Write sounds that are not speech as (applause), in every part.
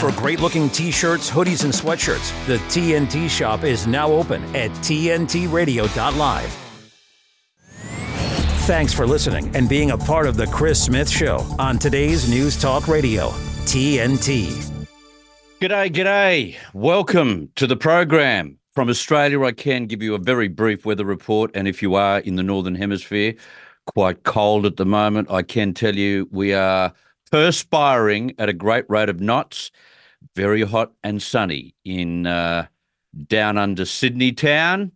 For great looking t shirts, hoodies, and sweatshirts, the TNT shop is now open at TNTRadio.live. Thanks for listening and being a part of The Chris Smith Show on today's News Talk Radio, TNT. G'day, g'day. Welcome to the program. From Australia, I can give you a very brief weather report. And if you are in the Northern Hemisphere, quite cold at the moment, I can tell you we are perspiring at a great rate of knots very hot and sunny in uh, down under Sydney town.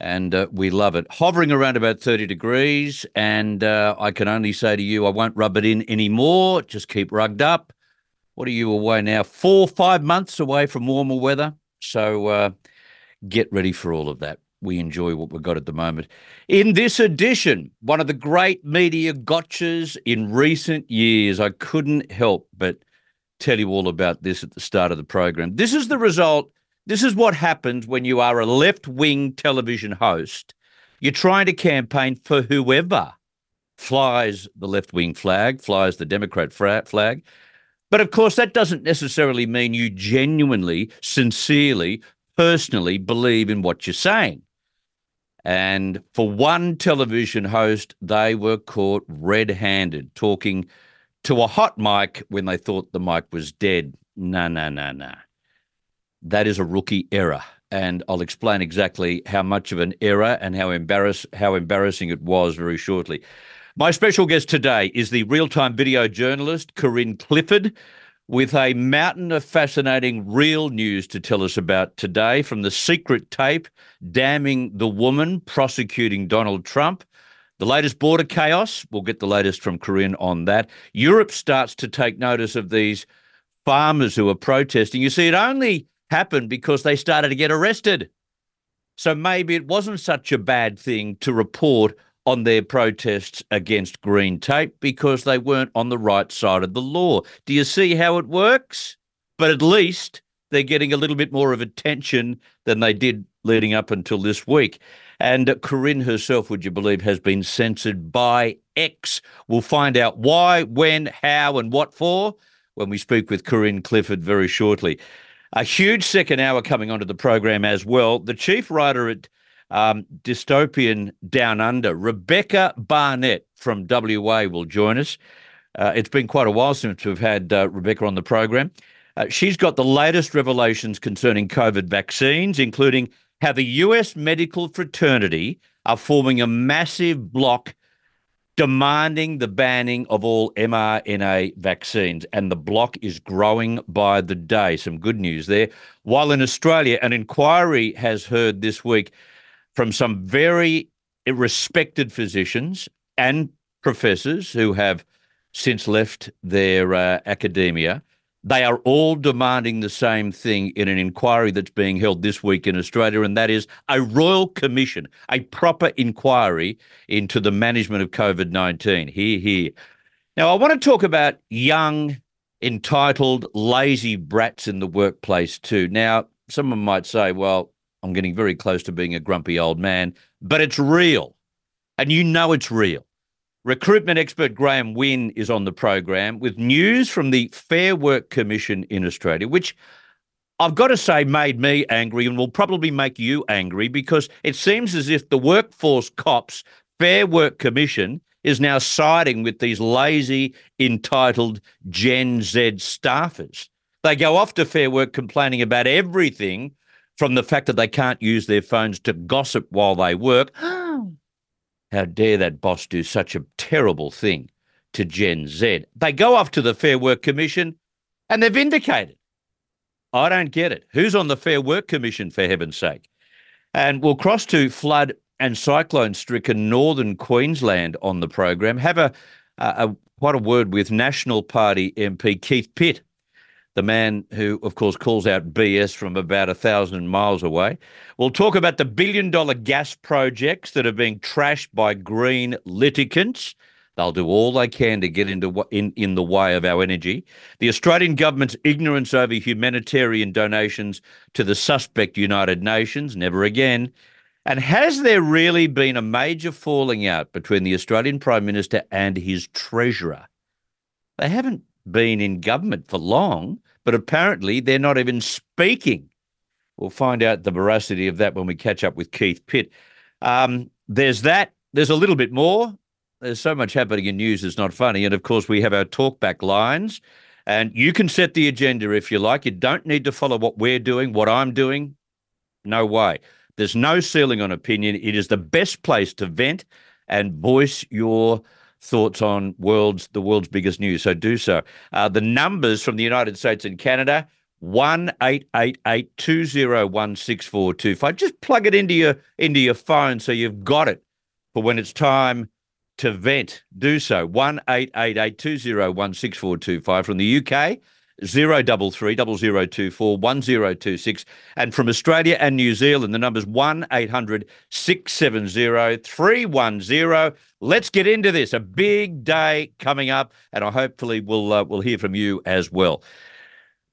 And uh, we love it. Hovering around about 30 degrees. And uh, I can only say to you, I won't rub it in anymore. Just keep rugged up. What are you away now? Four, five months away from warmer weather. So uh, get ready for all of that. We enjoy what we've got at the moment. In this edition, one of the great media gotchas in recent years, I couldn't help but tell you all about this at the start of the program. This is the result. This is what happens when you are a left wing television host. You're trying to campaign for whoever flies the left wing flag, flies the Democrat flag. But of course, that doesn't necessarily mean you genuinely, sincerely, personally believe in what you're saying. And for one television host, they were caught red handed talking to a hot mic when they thought the mic was dead. No, no, no, no. That is a rookie error. And I'll explain exactly how much of an error and how embarrass how embarrassing it was very shortly. My special guest today is the real-time video journalist Corinne Cliford with a mountain of fascinating real news to tell us about today from the secret tape damning the woman prosecuting Donald Trump the latest border chaos, we'll get the latest from Corinne on that. Europe starts to take notice of these farmers who are protesting. You see, it only happened because they started to get arrested. So maybe it wasn't such a bad thing to report on their protests against green tape because they weren't on the right side of the law. Do you see how it works? But at least they're getting a little bit more of attention than they did leading up until this week. And Corinne herself, would you believe, has been censored by X. We'll find out why, when, how, and what for when we speak with Corinne Cliford very shortly. A huge second hour coming onto the program as well. The chief writer at um, Dystopian Down Under, Rebekah Barnett from WA, will join us. Uh, it's been quite a while since we've had uh, Rebekah on the program. Uh, she's got the latest revelations concerning COVID vaccines, including how the US medical fraternity are forming a massive bloc demanding the banning of all mRNA vaccines. And the bloc is growing by the day. Some good news there. While in Australia, an inquiry has heard this week from some very respected physicians and professors who have since left their uh, academia they are all demanding the same thing in an inquiry that's being held this week in Australia, and that is a royal commission, a proper inquiry into the management of COVID 19. Here, here. Now, I want to talk about young, entitled, lazy brats in the workplace too. Now, someone might say, well, I'm getting very close to being a grumpy old man, but it's real. And you know it's real. Recruitment expert Graham Wynne is on the program with news from the Fair Work Commission in Australia, which I've got to say made me angry and will probably make you angry because it seems as if the Workforce Cops Fair Work Commission is now siding with these lazy, entitled Gen Z staffers. They go off to Fair Work complaining about everything from the fact that they can't use their phones to gossip while they work (gasps) oh. How dare that boss do such a terrible thing to Gen Z? They go off to the Fair Work Commission and they're vindicated. I don't get it. Who's on the Fair Work Commission, for heaven's sake? And we'll cross to flood and cyclone stricken northern Queensland on the program. Have a, a, a a word with National Party MP Keith Pitt the man who, of course, calls out BS from about a thousand miles away. We'll talk about the billion dollar gas projects that are being trashed by green litigants. They'll do all they can to get into in, in the way of our energy. The Australian government's ignorance over humanitarian donations to the suspect United Nations, never again. And has there really been a major falling out between the Australian Prime Minister and his Treasurer? They haven't been in government for long, but apparently they're not even speaking. We'll find out the veracity of that when we catch up with Keith Pitt. Um, there's that. There's a little bit more. There's so much happening in news, it's not funny. And of course, we have our talkback lines. And you can set the agenda if you like. You don't need to follow what we're doing, what I'm doing. No way. There's no ceiling on opinion. It is the best place to vent and voice your thoughts on world's the world's biggest news. So do so. Uh, the numbers from the United States and Canada. One eight eight eight two zero one six four two five. Just plug it into your into your phone so you've got it for when it's time to vent. Do so. One eight eight eight two zero one six four two five from the UK. Zero double three double zero two four one zero two six, and from Australia and New Zealand, the number's one eight hundred six seven zero three one zero. Let's get into this. A big day coming up, and I hopefully we'll uh, will hear from you as well.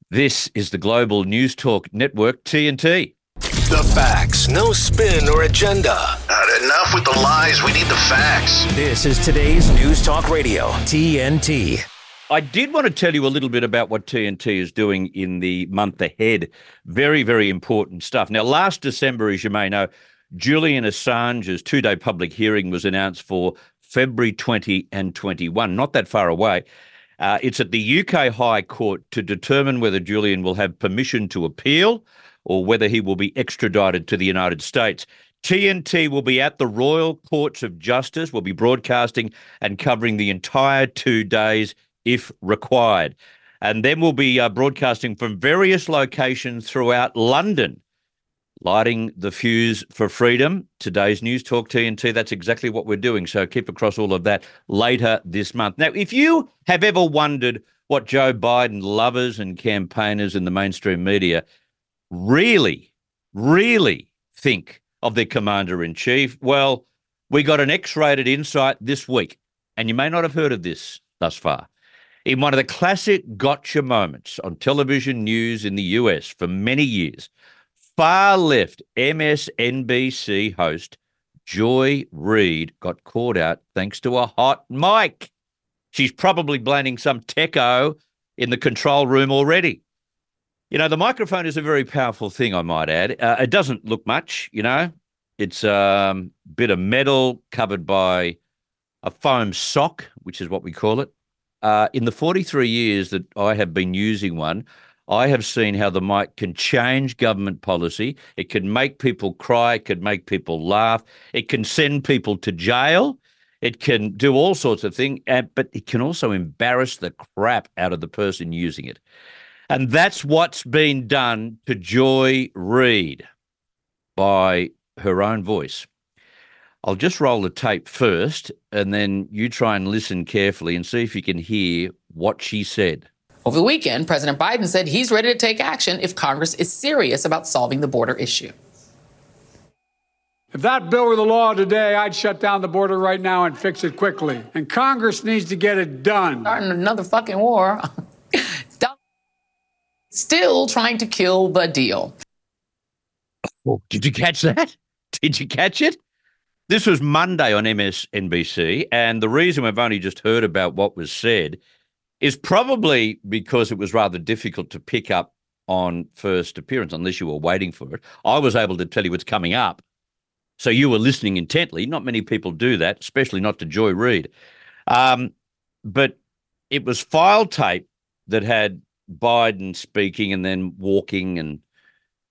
This is the Global News Talk Network, TNT. The facts, no spin or agenda. Uh, enough with the lies. We need the facts. This is today's News Talk Radio, TNT. I did want to tell you a little bit about what TNT is doing in the month ahead. Very, very important stuff. Now, last December, as you may know, Julian Assange's two day public hearing was announced for February 20 and 21, not that far away. Uh, it's at the UK High Court to determine whether Julian will have permission to appeal or whether he will be extradited to the United States. TNT will be at the Royal Courts of Justice. We'll be broadcasting and covering the entire two days if required. And then we'll be uh, broadcasting from various locations throughout London, lighting the fuse for freedom. Today's News Talk TNT, that's exactly what we're doing. So keep across all of that later this month. Now, if you have ever wondered what Joe Biden lovers and campaigners in the mainstream media really, really think of their commander in chief, well, we got an X rated insight this week. And you may not have heard of this thus far in one of the classic gotcha moments on television news in the US for many years, far left MSNBC host Joy Reid got caught out thanks to a hot mic. She's probably blaming some techo in the control room already. You know, the microphone is a very powerful thing, I might add. Uh, it doesn't look much, you know. It's a um, bit of metal covered by a foam sock, which is what we call it uh, in the 43 years that I have been using one, I have seen how the mic can change government policy. It can make people cry. It can make people laugh. It can send people to jail. It can do all sorts of things, but it can also embarrass the crap out of the person using it. And that's what's been done to Joy Reid by her own voice. I'll just roll the tape first, and then you try and listen carefully and see if you can hear what she said. Over the weekend, President Biden said he's ready to take action if Congress is serious about solving the border issue. If that bill were the law today, I'd shut down the border right now and fix it quickly. And Congress needs to get it done. Starting another fucking war. (laughs) Still trying to kill the deal. Oh, did you catch that? Did you catch it? This was Monday on MSNBC, and the reason we've only just heard about what was said is probably because it was rather difficult to pick up on first appearance, unless you were waiting for it. I was able to tell you what's coming up. So you were listening intently. Not many people do that, especially not to Joy Reid. Um, but it was file tape that had Biden speaking and then walking and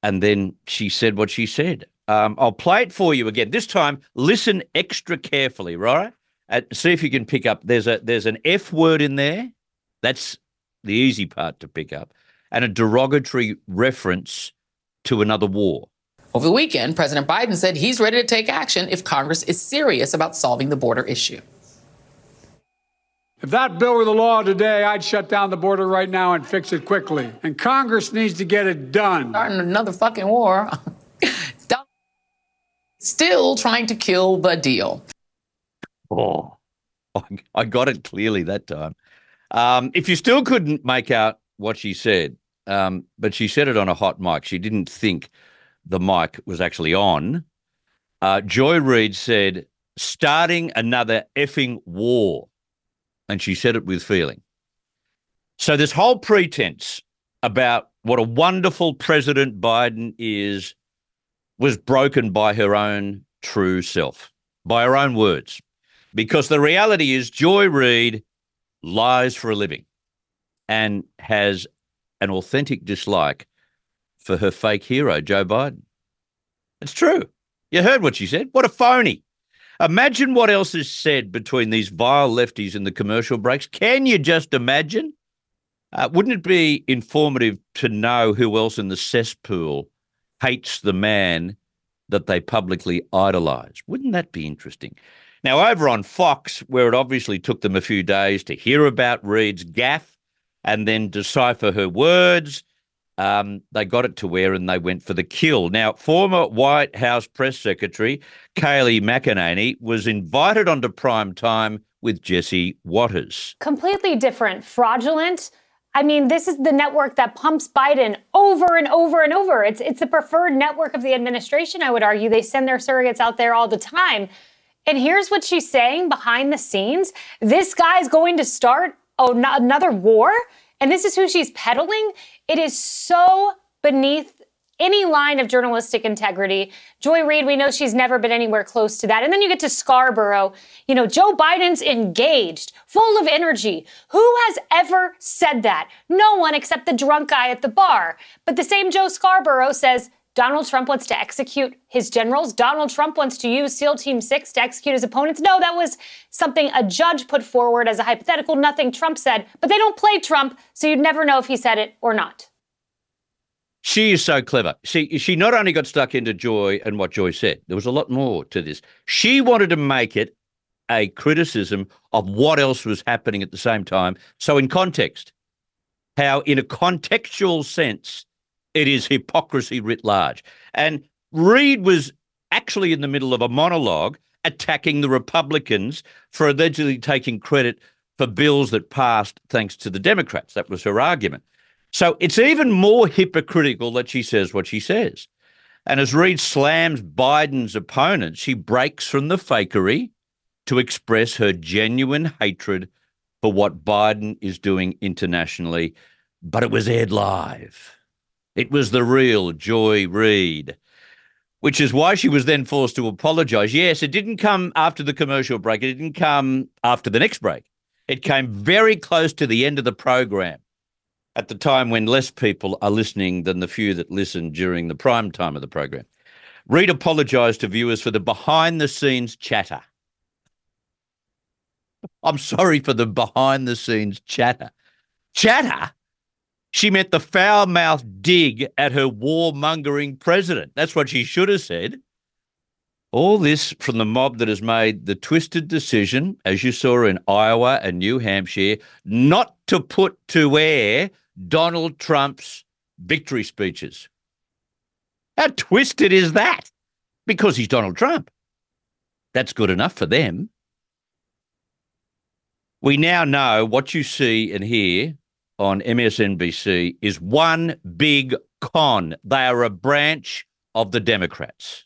and then she said what she said. Um, I'll play it for you again. This time, listen extra carefully, right? Uh, see if you can pick up. There's a there's an F word in there. That's the easy part to pick up, and a derogatory reference to another war. Over the weekend, President Biden said he's ready to take action if Congress is serious about solving the border issue. If that bill were the law today, I'd shut down the border right now and fix it quickly. And Congress needs to get it done. Starting another fucking war. (laughs) still trying to kill the deal. Oh, I got it clearly that time. Um, if you still couldn't make out what she said, um, but she said it on a hot mic, she didn't think the mic was actually on. Uh, Joy Reid said, starting another effing war. And she said it with feeling. So, this whole pretense about what a wonderful President Biden is was broken by her own true self, by her own words. Because the reality is, Joy Reid lies for a living and has an authentic dislike for her fake hero, Joe Biden. It's true. You heard what she said. What a phony. Imagine what else is said between these vile lefties in the commercial breaks. Can you just imagine? Uh, wouldn't it be informative to know who else in the cesspool hates the man that they publicly idolize? Wouldn't that be interesting? Now, over on Fox, where it obviously took them a few days to hear about Reid's gaffe and then decipher her words, um, they got it to where and they went for the kill. Now, former White House press secretary Kayleigh McEnany was invited onto prime time with Jesse Watters. Completely different, fraudulent. I mean, this is the network that pumps Biden over and over and over. It's it's the preferred network of the administration, I would argue. They send their surrogates out there all the time. And here's what she's saying behind the scenes. This guy's going to start oh, another war, and this is who she's peddling. It is so beneath any line of journalistic integrity. Joy Reid, we know she's never been anywhere close to that. And then you get to Scarborough. You know, Joe Biden's engaged, full of energy. Who has ever said that? No one except the drunk guy at the bar. But the same Joe Scarborough says, Donald Trump wants to execute his generals. Donald Trump wants to use SEAL Team 6 to execute his opponents. No, that was something a judge put forward as a hypothetical, nothing Trump said. But they don't play Trump, so you'd never know if he said it or not. She is so clever. She she not only got stuck into Joy and what Joy said, there was a lot more to this. She wanted to make it a criticism of what else was happening at the same time. So in context, how in a contextual sense, it is hypocrisy writ large. And Reid was actually in the middle of a monologue attacking the Republicans for allegedly taking credit for bills that passed thanks to the Democrats. That was her argument. So it's even more hypocritical that she says what she says. And as Reid slams Biden's opponents, she breaks from the fakery to express her genuine hatred for what Biden is doing internationally. But it was aired live. It was the real Joy Reid, which is why she was then forced to apologize. Yes, it didn't come after the commercial break, it didn't come after the next break. It came very close to the end of the program at the time when less people are listening than the few that listen during the prime time of the program. Reid apologised to viewers for the behind the scenes chatter. (laughs) I'm sorry for the behind the scenes chatter. Chatter? She meant the foul mouthed dig at her warmongering president. That's what she should have said. All this from the mob that has made the twisted decision, as you saw in Iowa and New Hampshire, not to put to air Donald Trump's victory speeches. How twisted is that? Because he's Donald Trump. That's good enough for them. We now know what you see and hear on MSNBC is one big con. They are a branch of the Democrats.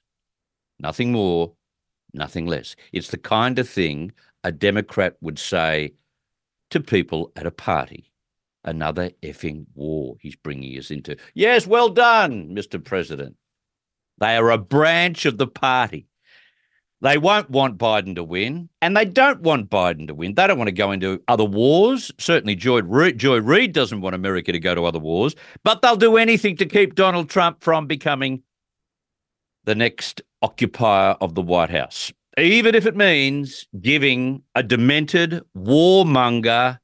Nothing more, nothing less. It's the kind of thing a Democrat would say to people at a party. Another effing war he's bringing us into. Yes, well done, Mr. President. They are a branch of the party. They won't want Biden to win, and they don't want Biden to win. They don't want to go into other wars. Certainly, Joy, Re- Joy Reid doesn't want America to go to other wars, but they'll do anything to keep Donald Trump from becoming the next occupier of the White House, even if it means giving a demented warmonger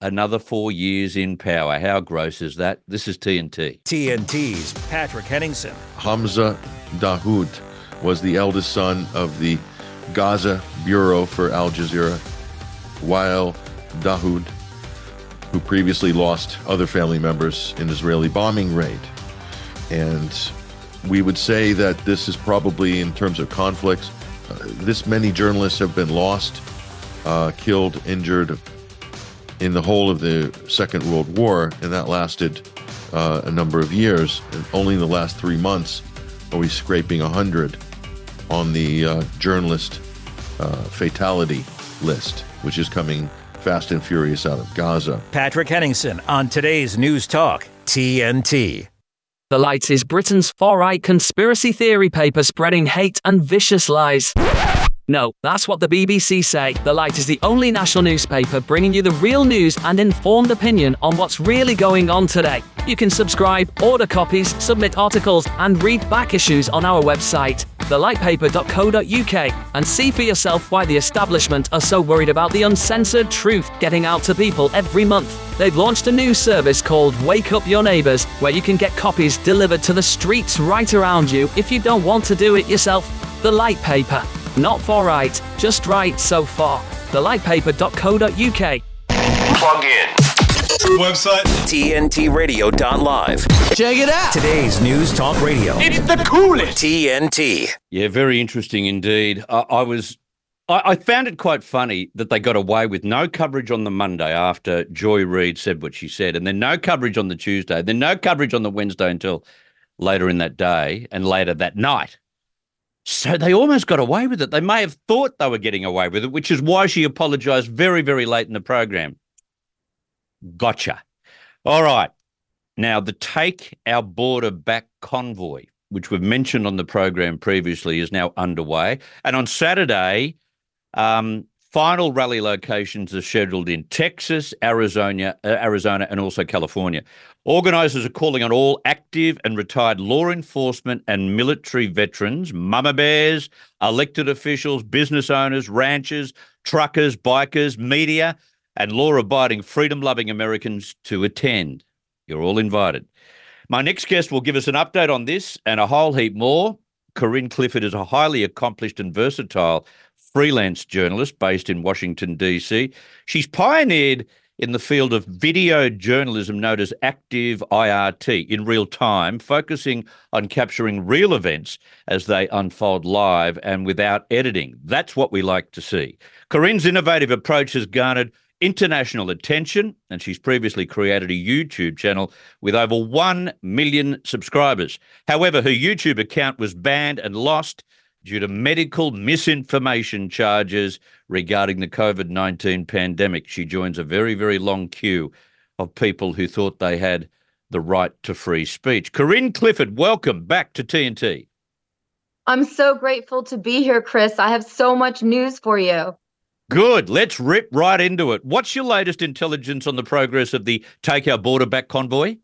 another four years in power. How gross is that? This is TNT. TNT's Patrick Henningsen. Hamza Dahdouh was the eldest son of the Gaza Bureau for Al Jazeera, Wael Dahdouh, who previously lost other family members in Israeli bombing raid. And we would say that this is probably, in terms of conflicts, uh, this many journalists have been lost, uh, killed, injured, in the whole of the Second World War, and that lasted uh, a number of years. And only in the last three months are we scraping 100 on the uh, journalist uh, fatality list, which is coming fast and furious out of Gaza. Patrick Henningsen on today's News Talk, TNT. The Light is Britain's far right conspiracy theory paper spreading hate and vicious lies. No, that's what the BBC say. The Light is the only national newspaper bringing you the real news and informed opinion on what's really going on today. You can subscribe, order copies, submit articles, and read back issues on our website, thelightpaper.co.uk, and see for yourself why the establishment are so worried about the uncensored truth getting out to people every month. They've launched a new service called Wake Up Your Neighbours, where you can get copies delivered to the streets right around you if you don't want to do it yourself. The Light Paper. Not for right, just right so far. Thelightpaper.co.uk. Plug in. Website. TNTRadio.live. Check it out. Today's News Talk Radio. It's the coolest. TNT. Yeah, very interesting indeed. I, I was, I, I found it quite funny that they got away with no coverage on the Monday after Joy Reid said what she said, and then no coverage on the Tuesday, then no coverage on the Wednesday until later in that day and later that night. So they almost got away with it. They may have thought they were getting away with it, which is why she apologized very, very late in the program. Gotcha. All right. Now, the Take Our Border Back convoy, which we've mentioned on the program previously, is now underway. And on Saturday, um, final rally locations are scheduled in Texas, Arizona, uh, Arizona, and also California. Organisers are calling on all active and retired law enforcement and military veterans, mama bears, elected officials, business owners, ranchers, truckers, bikers, media, and law abiding, freedom loving Americans to attend. You're all invited. My next guest will give us an update on this and a whole heap more. Corinne Cliford is a highly accomplished and versatile freelance journalist based in Washington, D.C. She's pioneered in the field of video journalism known as active IRT in real time, focusing on capturing real events as they unfold live and without editing. That's what we like to see. Corinne's innovative approach has garnered international attention, and she's previously created a YouTube channel with over 1 million subscribers. However, her YouTube account was banned and lost due to medical misinformation charges regarding the COVID 19 pandemic. She joins a very, very long queue of people who thought they had the right to free speech. Corinne Cliford, welcome back to TNT. I'm so grateful to be here, Chris. I have so much news for you. Good. Let's rip right into it. What's your latest intelligence on the progress of the Take Our Border Back convoy?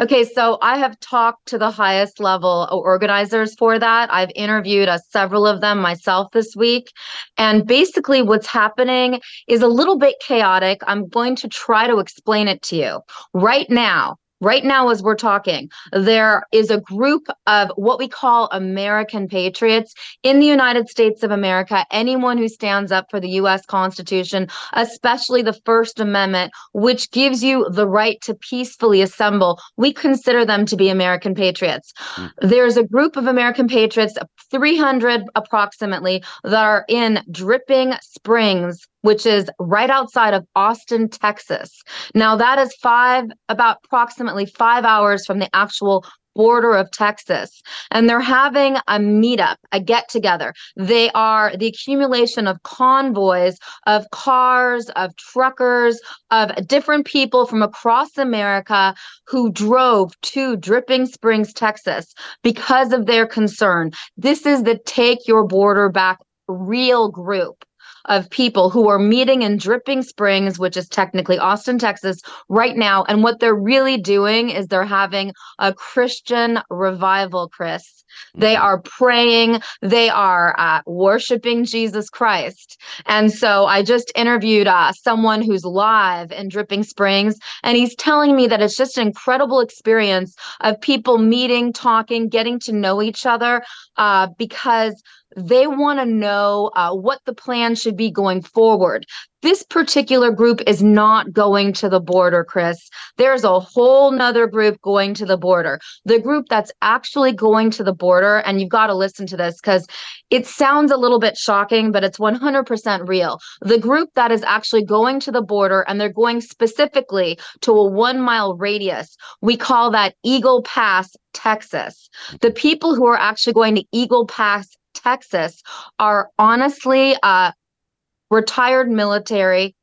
Okay, so I have talked to the highest level organizers for that. I've interviewed uh, several of them myself this week. And basically, what's happening is a little bit chaotic. I'm going to try to explain it to you. Right now, right now as we're talking there is a group of what we call american patriots in the united states of america anyone who stands up for the us constitution especially the first amendment which gives you the right to peacefully assemble we consider them to be american patriots mm. there's a group of american patriots 300 approximately that are in dripping springs which is right outside of Austin, Texas. Now, that is five, about approximately five hours from the actual border of Texas. And they're having a meetup, a get together. They are the accumulation of convoys of cars, of truckers, of different people from across America who drove to Dripping Springs, Texas because of their concern. This is the Take Your Border Back real group of people who are meeting in Dripping Springs, which is technically Austin, Texas, right now. And what they're really doing is they're having a Christian revival, Chris. They mm-hmm. are praying, they are uh, worshiping Jesus Christ. And so I just interviewed uh, someone who's live in Dripping Springs, and he's telling me that it's just an incredible experience of people meeting, talking, getting to know each other uh, because they want to know uh, what the plan should be going forward. This particular group is not going to the border, Chris. There's a whole nother group going to the border. The group that's actually going to the border, and you've got to listen to this because it sounds a little bit shocking, but it's 100% real. The group that is actually going to the border and they're going specifically to a one mile radius, we call that Eagle Pass, Texas. The people who are actually going to Eagle Pass, Texas are honestly uh, retired military,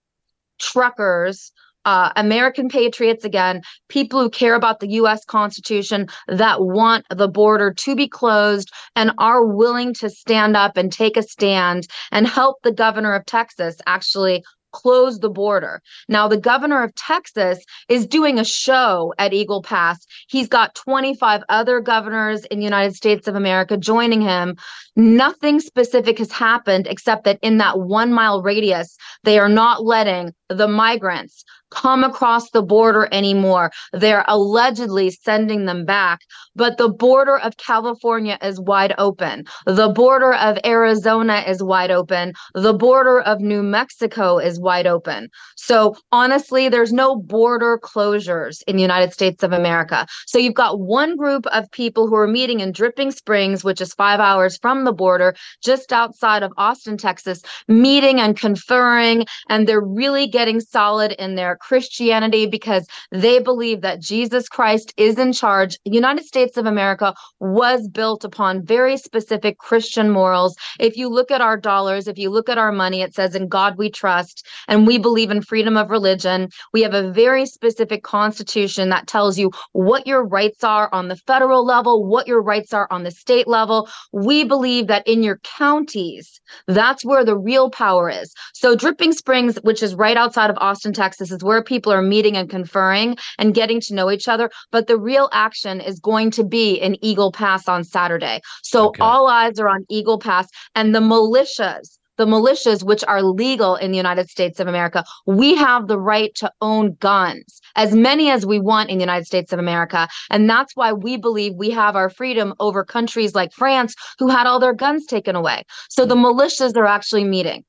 truckers, uh, American patriots again, people who care about the US Constitution, that want the border to be closed and are willing to stand up and take a stand and help the governor of Texas actually close the border. Now, the governor of Texas is doing a show at Eagle Pass. He's got 25 other governors in the United States of America joining him. Nothing specific has happened except that in that one mile radius, they are not letting the migrants come across the border anymore. They're allegedly sending them back, but the border of California is wide open. The border of Arizona is wide open. The border of New Mexico is wide open. So honestly, there's no border closures in the United States of America. So you've got one group of people who are meeting in Dripping Springs, which is five hours from the border, just outside of Austin, Texas, meeting and conferring, and they're really getting solid in their Christianity because they believe that Jesus Christ is in charge. The United States of America was built upon very specific Christian morals. If you look at our dollars, if you look at our money, it says, In God we trust, and we believe in freedom of religion. We have a very specific constitution that tells you what your rights are on the federal level, what your rights are on the state level. We believe that in your counties, that's where the real power is. So, Dripping Springs, which is right outside of Austin, Texas, is where people are meeting and conferring and getting to know each other. But the real action is going to be in Eagle Pass on Saturday. So Okay. all eyes are on Eagle Pass and the militias. The militias, which are legal in the United States of America, we have the right to own guns, as many as we want in the United States of America. And that's why we believe we have our freedom over countries like France, who had all their guns taken away. So the militias are actually meeting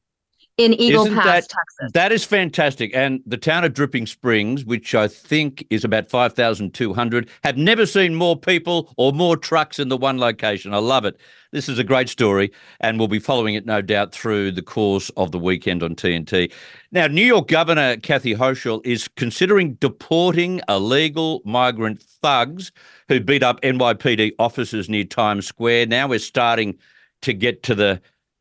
in Eagle Isn't Pass, that- Texas. That is fantastic. And the town of Dripping Springs, which I think is about 5,200, have never seen more people or more trucks in the one location. I love it. This is a great story, and we'll be following it, no doubt, through the course of the weekend on TNT. Now, New York Governor Kathy Hochul is considering deporting illegal migrant thugs who beat up NYPD officers near Times Square. Now we're starting to get to the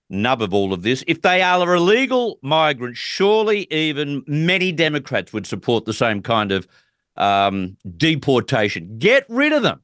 nub of all of this. If they are illegal migrants, surely even many Democrats would support the same kind of um, deportation. Get rid of them.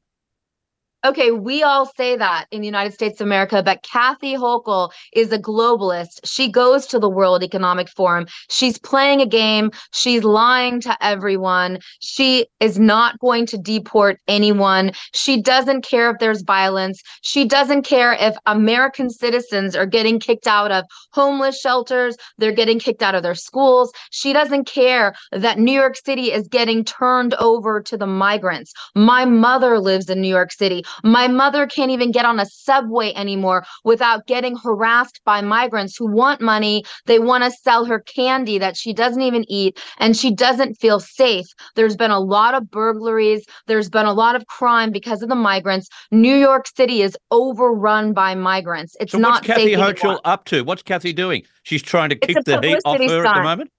Okay, we all say that in the United States of America, but Kathy Hochul is a globalist. She goes to the World Economic Forum. She's playing a game. She's lying to everyone. She is not going to deport anyone. She doesn't care if there's violence. She doesn't care if American citizens are getting kicked out of homeless shelters, they're getting kicked out of their schools. She doesn't care that New York City is getting turned over to the migrants. My mother lives in New York City. My mother can't even get on a subway anymore without getting harassed by migrants who want money. They want to sell her candy that she doesn't even eat, and she doesn't feel safe. There's been a lot of burglaries, there's been a lot of crime because of the migrants. New York City is overrun by migrants. It's So not what's Kathy safe Hochul up to? What's Kathy doing? She's trying to keep the heat off her publicity at the moment.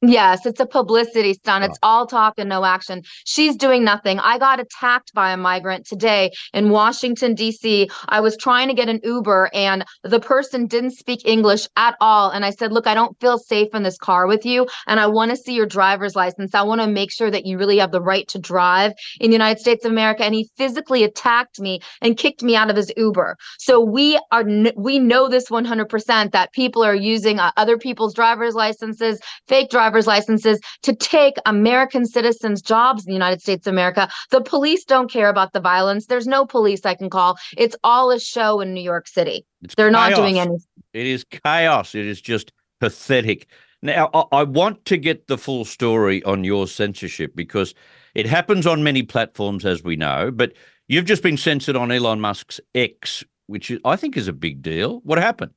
Yes, it's a publicity stunt. It's all talk and no action. She's doing nothing. I got attacked by a migrant today in Washington, D.C. I was trying to get an Uber and the person didn't speak English at all. And I said, Look, I don't feel safe in this car with you. And I want to see your driver's license. I want to make sure that you really have the right to drive in the United States of America. And he physically attacked me and kicked me out of his Uber. So we are, we know this 100% that people are using uh, other people's driver's licenses fake driver's licenses to take American citizens' jobs in the United States of America. The police don't care about the violence. There's no police I can call. It's all a show in New York City. It's They're not doing anything. It is chaos. It is just pathetic. Now, I, I want to get the full story on your censorship because it happens on many platforms, as we know, but you've just been censored on Elon Musk's X, which I think is a big deal. What happened?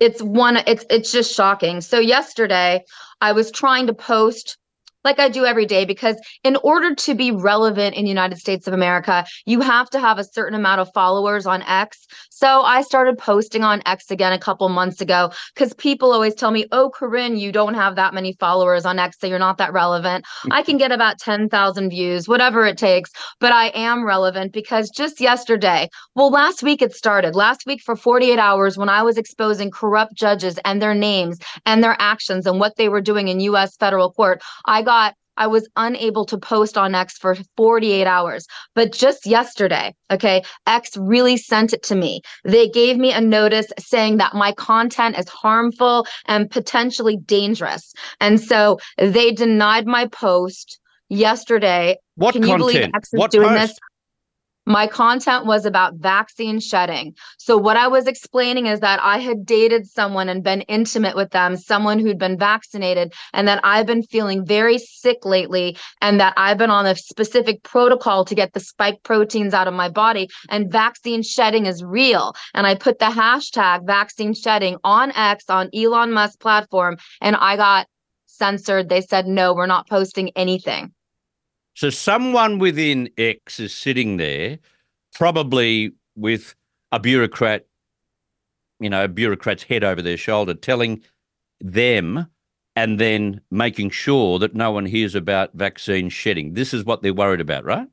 It's one it's it's just shocking so yesterday i was trying to post like I do every day because in order to be relevant in the United States of America, you have to have a certain amount of followers on X. So I started posting on X again a couple months ago because people always tell me, oh, Corinne, you don't have that many followers on X, so you're not that relevant. Mm. I can get about 10,000 views, whatever it takes, but I am relevant because just yesterday, well, last week it started. Last week for 48 hours when I was exposing corrupt judges and their names and their actions and what they were doing in US federal court, I got I was unable to post on X for 48 hours. But just yesterday, okay, X really sent it to me. They gave me a notice saying that my content is harmful and potentially dangerous. And so they denied my post yesterday. What Can you content? believe X is What doing post? this? My content was about vaccine shedding. So, what I was explaining is that I had dated someone and been intimate with them, someone who'd been vaccinated, and that I've been feeling very sick lately, and that I've been on a specific protocol to get the spike proteins out of my body. And vaccine shedding is real. And I put the hashtag vaccine shedding on X on Elon Musk platform, and I got censored. They said, no, we're not posting anything. So someone within X is sitting there, probably with a bureaucrat, you know, a bureaucrat's head over their shoulder, telling them and then making sure that no one hears about vaccine shedding. This is what they're worried about, right?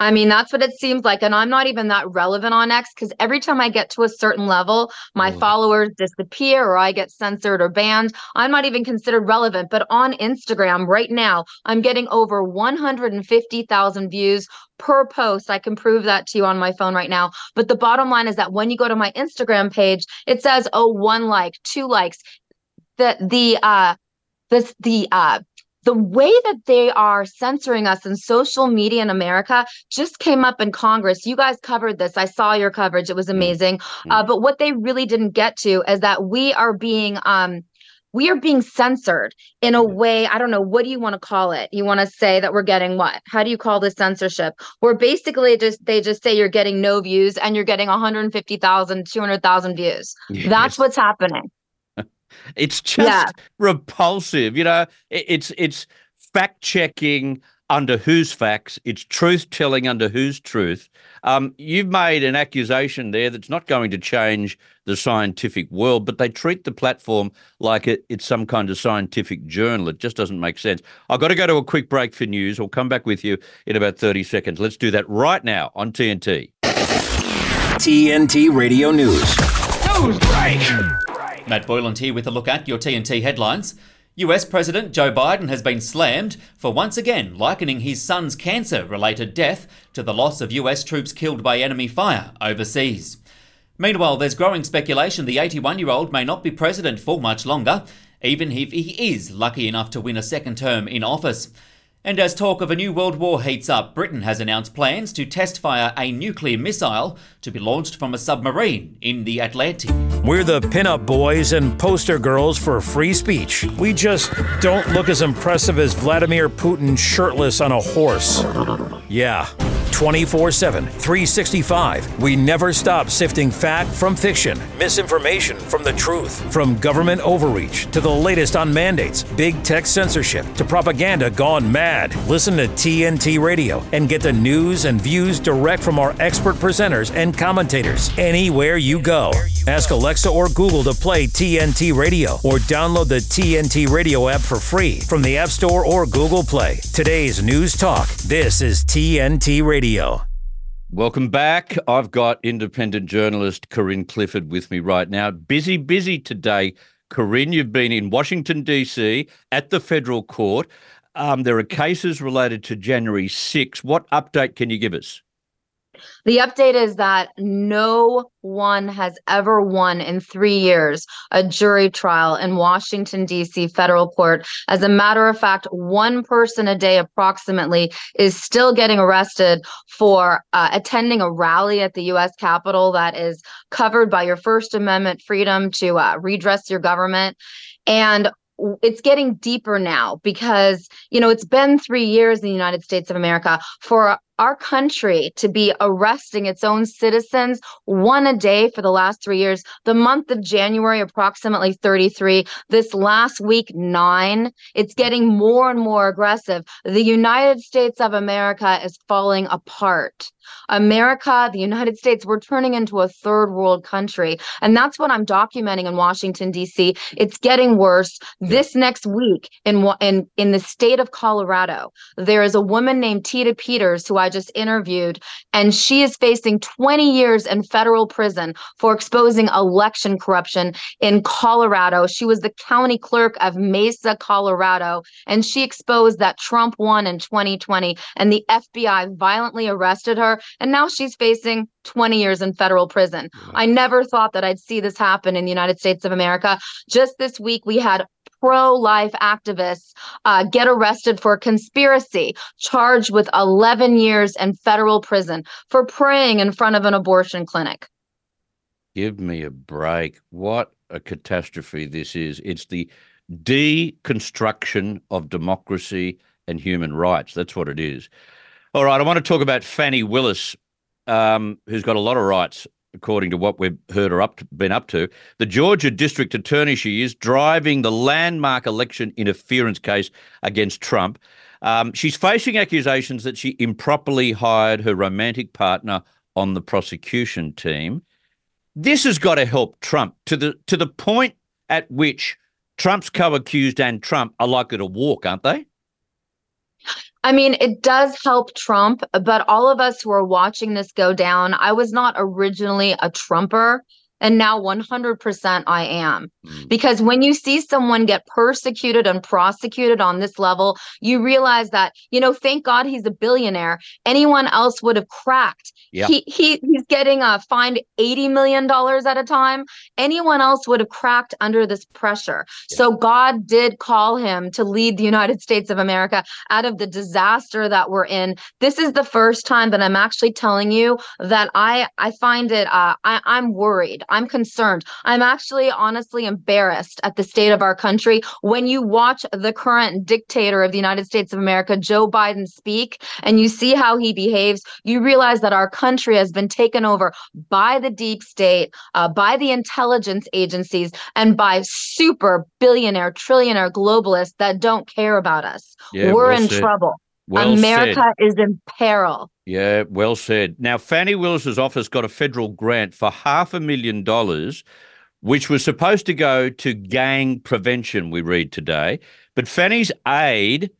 I mean, that's what it seems like. And I'm not even that relevant on X because every time I get to a certain level, my Mm. followers disappear or I get censored or banned. I'm not even considered relevant. But on Instagram right now, I'm getting over 150,000 views per post. I can prove that to you on my phone right now. But the bottom line is that when you go to my Instagram page, it says, oh, one like, two likes. The, the, uh, this, the, uh, the way that they are censoring us in social media in America just came up in Congress. You guys covered this. I saw your coverage. It was amazing. Uh, but what they really didn't get to is that we are being um, we are being censored in a way i don't know what do you want to call it you want to say that we're getting what how do you call this censorship where basically just they just say you're getting no views and you're getting 150000 200000 views Yes. that's what's happening It's just Yeah. repulsive. You know, I- it's it's fact checking under whose facts, it's truth telling under whose truth. Um, you've made an accusation there that's not going to change the scientific world, but they treat the platform like it, it's some kind of scientific journal. It just doesn't make sense. I've got to go to a quick break for news. We'll come back with you in about 30 seconds. Let's do that right now on TNT. TNT Radio News. Matt Boyland here with a look at your TNT headlines. US President Joe Biden has been slammed for once again likening his son's cancer related death to the loss of US troops killed by enemy fire overseas. Meanwhile, there's growing speculation the 81 year old may not be president for much longer, even if he is lucky enough to win a second term in office. And as talk of a new world war heats up, Britain has announced plans to test fire a nuclear missile to be launched from a submarine in the Atlantic. We're the pinup boys and poster girls for free speech. We just don't look as impressive as Vladimir Putin shirtless on a horse. Yeah. 24 7, 365. We never stop sifting fact from fiction, misinformation from the truth, from government overreach to the latest on mandates, big tech censorship to propaganda gone mad. Listen to TNT Radio and get the news and views direct from our expert presenters and commentators anywhere you go. Ask Alexa or Google to play TNT Radio or download the TNT Radio app for free from the App Store or Google Play. Today's News Talk. This is TNT Radio. Welcome back. I've got independent journalist Corinne Cliford with me right now. Busy, busy today. Corinne, you've been in Washington, D.C. at the federal court. Um, there are cases related to January 6. What update can you give us? The update is that no one has ever won in three years a jury trial in Washington, D.C. federal court. As a matter of fact, one person a day approximately is still getting arrested for uh, attending a rally at the U.S. Capitol that is covered by your First Amendment freedom to uh, redress your government. And it's getting deeper now because you know it's been three years in the united states of america for our country to be arresting its own citizens one a day for the last three years. The month of January, approximately 33. This last week, nine. It's getting more and more aggressive. The United States of America is falling apart. America, the United States, we're turning into a third world country. And that's what I'm documenting in Washington, D.C. It's getting worse. This next week in, in, in the state of Colorado, there is a woman named Tina Peters who I just interviewed, and she is facing 20 years in federal prison for exposing election corruption in Colorado. She was the county clerk of Mesa, Colorado, and she exposed that Trump won in 2020, and the FBI violently arrested her, and now she's facing 20 years in federal prison. I never thought that I'd see this happen in the United States of America. Just this week, we had pro life activists uh, get arrested for conspiracy, charged with 11 years in federal prison for praying in front of an abortion clinic. Give me a break. What a catastrophe this is. It's the deconstruction of democracy and human rights. That's what it is. All right, I want to talk about Fani Willis, um, who's got a lot of rights according to what we've heard her up to, been up to. The Georgia District Attorney, she is driving the landmark election interference case against Trump. Um, she's facing accusations that she improperly hired her romantic partner on the prosecution team. This has got to help Trump to the to the point at which Trump's co-accused and Trump are likely to walk, aren't they? I mean, it does help Trump, but all of us who are watching this go down, I was not originally a Trumper. And now 100% I am. Mm. Because when you see someone get persecuted and prosecuted on this level, you realize that, you know, thank God he's a billionaire. Anyone else would have cracked. Yeah. He, he he's getting a fined 80 million dollars at a time. Anyone else would have cracked under this pressure. Yeah. So God did call him to lead the United States of America out of the disaster that we're in. This is the first time that I'm actually telling you that I I find it uh, I, I'm worried. I'm concerned. I'm actually honestly embarrassed at the state of our country when you watch the current dictator of the United States of America, Joe Biden, speak and you see how he behaves. You realize that our country has been taken over by the deep state, uh, by the intelligence agencies, and by super billionaire, trillionaire globalists that don't care about us. Yeah, We're well in said. trouble. Well America said. is in peril. Yeah, well said. Now, Fani Willis's office got a federal grant for half a million dollars, which was supposed to go to gang prevention, we read today. But Fani's aide,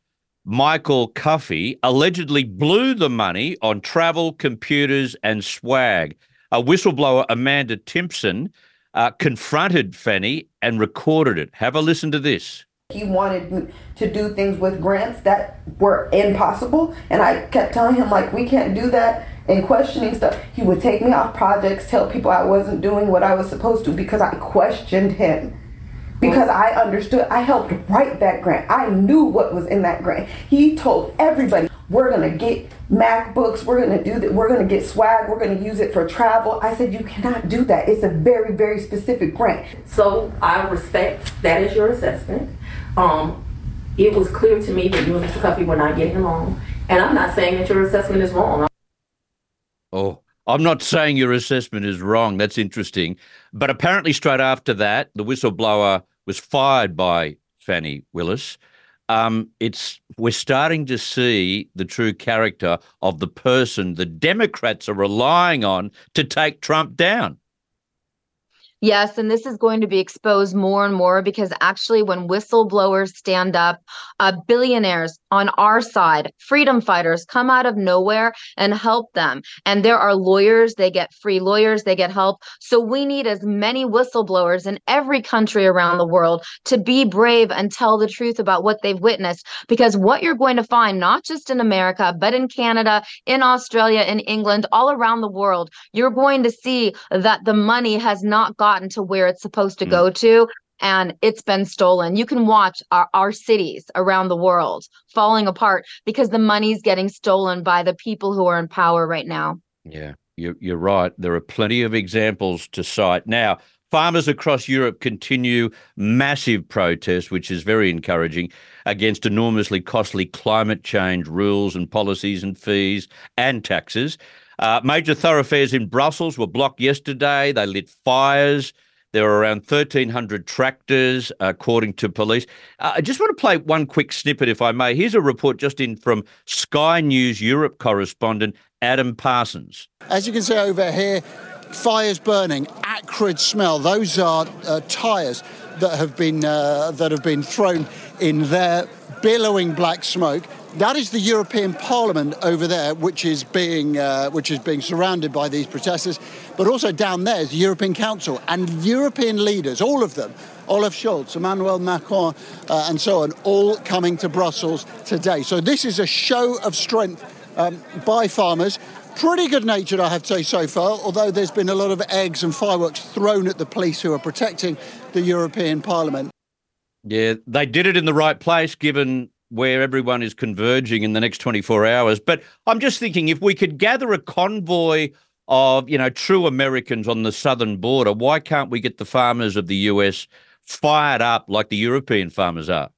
Michael Cuffee, allegedly blew the money on travel, computers, and swag. A whistleblower, Amanda Timpson, uh, confronted Fanny and recorded it. Have a listen to this. He wanted to do things with grants that were impossible, and I kept telling him like we can't do that. And questioning stuff, he would take me off projects, tell people I wasn't doing what I was supposed to because I questioned him. Because I understood, I helped write that grant. I knew what was in that grant. He told everybody, "We're gonna get MacBooks. We're gonna do that. We're gonna get swag. We're gonna use it for travel." I said, "You cannot do that. It's a very, very specific grant." So I respect that is your assessment. Um, it was clear to me that you and Mr. Cuffee were not getting along. And I'm not saying that your assessment is wrong. Oh, I'm not saying your assessment is wrong. That's interesting. But apparently, straight after that, the whistleblower was fired by Fani Willis. Um, it's we're starting to see the true character of the person the Democrats are relying on to take Trump down. Yes, and this is going to be exposed more and more because actually, when whistleblowers stand up, uh, billionaires on our side, freedom fighters come out of nowhere and help them. And there are lawyers, they get free lawyers, they get help. So we need as many whistleblowers in every country around the world to be brave and tell the truth about what they've witnessed. Because what you're going to find, not just in America, but in Canada, in Australia, in England, all around the world, you're going to see that the money has not gone gotten to where it's supposed to mm. go to and it's been stolen. You can watch our, our cities around the world falling apart because the money's getting stolen by the people who are in power right now. Yeah, you're, you're right. There are plenty of examples to cite. Now, Farmers across Europe continue massive protests, which is very encouraging, against enormously costly climate change rules and policies and fees and taxes. Uh, major thoroughfares in Brussels were blocked yesterday. They lit fires. There were around 1,300 tractors, according to police. Uh, I just want to play one quick snippet, if I may. Here's a report just in from Sky News Europe correspondent Adam Parsons. As you can see over here, fires burning, acrid smell. Those are uh, tyres that have been uh, that have been thrown in there, billowing black smoke. That is the European Parliament over there, which is being uh, which is being surrounded by these protesters. But also down there is the European Council and European leaders, all of them, Olaf Scholz, Emmanuel Macron, uh, and so on, all coming to Brussels today. So this is a show of strength um, by farmers. Pretty good natured, I have to say, so far, although there's been a lot of eggs and fireworks thrown at the police who are protecting the European Parliament. Yeah, they did it in the right place given where everyone is converging in the next 24 hours. But I'm just thinking if we could gather a convoy of, you know, true Americans on the southern border, why can't we get the farmers of the US fired up like the European farmers are?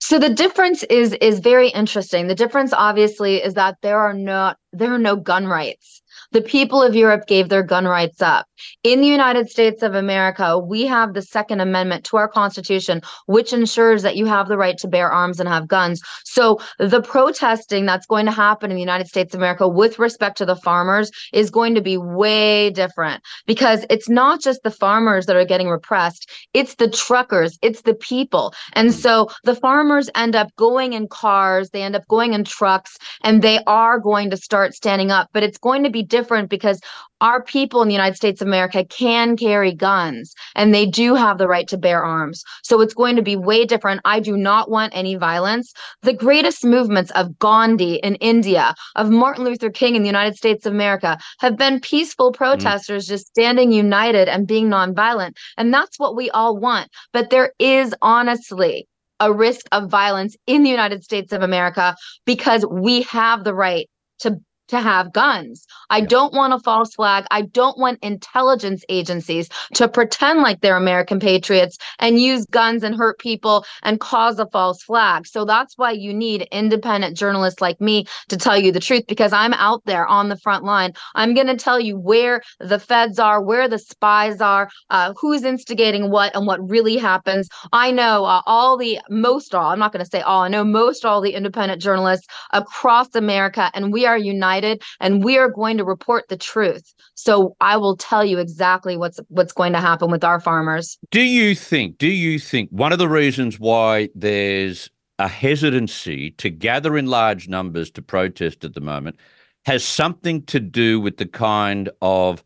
So the difference is is very interesting. The difference obviously is that there are not there are no gun rights. The people of Europe gave their gun rights up. In the United States of America, we have the Second Amendment to our Constitution, which ensures that you have the right to bear arms and have guns. So the protesting that's going to happen in the United States of America with respect to the farmers is going to be way different because it's not just the farmers that are getting repressed, it's the truckers, it's the people. And so the farmers end up going in cars, they end up going in trucks, and they are going to start standing up. But it's going to be different because our people in the United States of America can carry guns and they do have the right to bear arms. So it's going to be way different. I do not want any violence. The greatest movements of Gandhi in India, of Martin Luther King in the United States of America have been peaceful protesters mm. just standing united and being nonviolent. And that's what we all want. But there is honestly a risk of violence in the United States of America because we have the right to to have guns. I don't want a false flag. I don't want intelligence agencies to pretend like they're American patriots and use guns and hurt people and cause a false flag. So that's why you need independent journalists like me to tell you the truth because I'm out there on the front line. I'm going to tell you where the feds are, where the spies are, uh, who's instigating what, and what really happens. I know uh, all the most all, I'm not going to say all, I know most all the independent journalists across America, and we are united and we are going to report the truth. So I will tell you exactly what's what's going to happen with our farmers. Do you think do you think one of the reasons why there's a hesitancy to gather in large numbers to protest at the moment has something to do with the kind of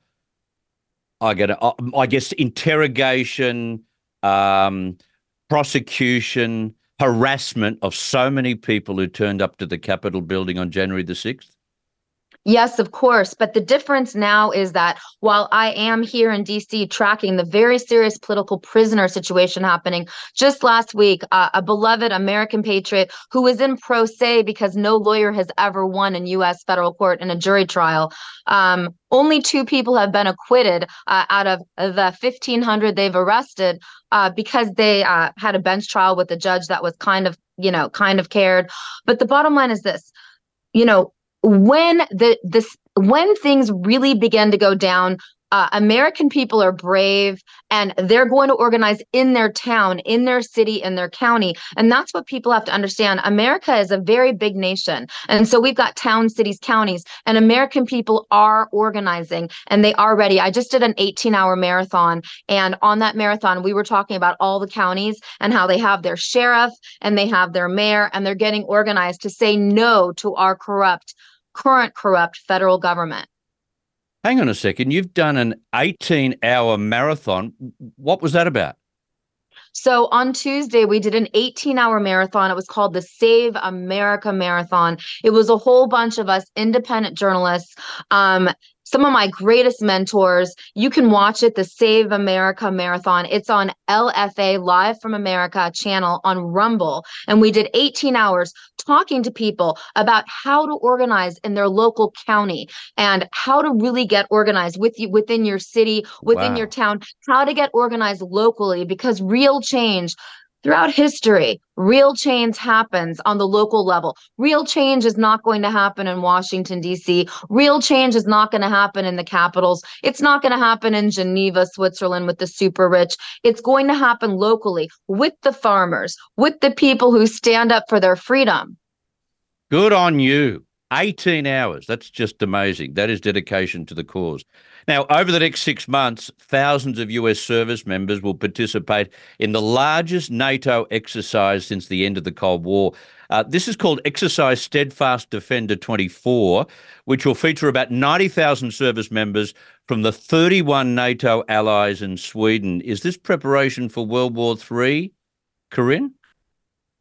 I get uh, I guess interrogation, um, prosecution, harassment of so many people who turned up to the Capitol building on January the 6th? Yes, of course. But the difference now is that while I am here in DC tracking the very serious political prisoner situation happening, just last week, uh, a beloved American patriot who was in pro se because no lawyer has ever won in U.S. federal court in a jury trial. Um, only two people have been acquitted uh, out of the 1,500 they've arrested uh, because they uh, had a bench trial with a judge that was kind of, you know, kind of cared. But the bottom line is this you know, when the this when things really begin to go down uh, American people are brave and they're going to organize in their town, in their city, in their county. And that's what people have to understand. America is a very big nation. And so we've got towns, cities, counties, and American people are organizing and they are ready. I just did an 18 hour marathon. And on that marathon, we were talking about all the counties and how they have their sheriff and they have their mayor and they're getting organized to say no to our corrupt current corrupt federal government. Hang on a second. You've done an 18 hour marathon. What was that about? So on Tuesday, we did an 18 hour marathon. It was called the Save America Marathon. It was a whole bunch of us independent journalists um, some of my greatest mentors. You can watch it, the Save America Marathon. It's on LFA Live from America channel on Rumble. And we did 18 hours talking to people about how to organize in their local county and how to really get organized with you within your city, within Wow. your town, how to get organized locally because real change throughout history real change happens on the local level real change is not going to happen in washington d.c real change is not going to happen in the capitals it's not going to happen in geneva switzerland with the super rich it's going to happen locally with the farmers with the people who stand up for their freedom Good on you. 18 hours. That's just amazing. That is dedication to the cause. Now, over the next six months, thousands of US service members will participate in the largest NATO exercise since the end of the Cold War. Uh, this is called Exercise Steadfast Defender 24, which will feature about 90,000 service members from the 31 NATO allies and Sweden. Is this preparation for World War III, Corinne?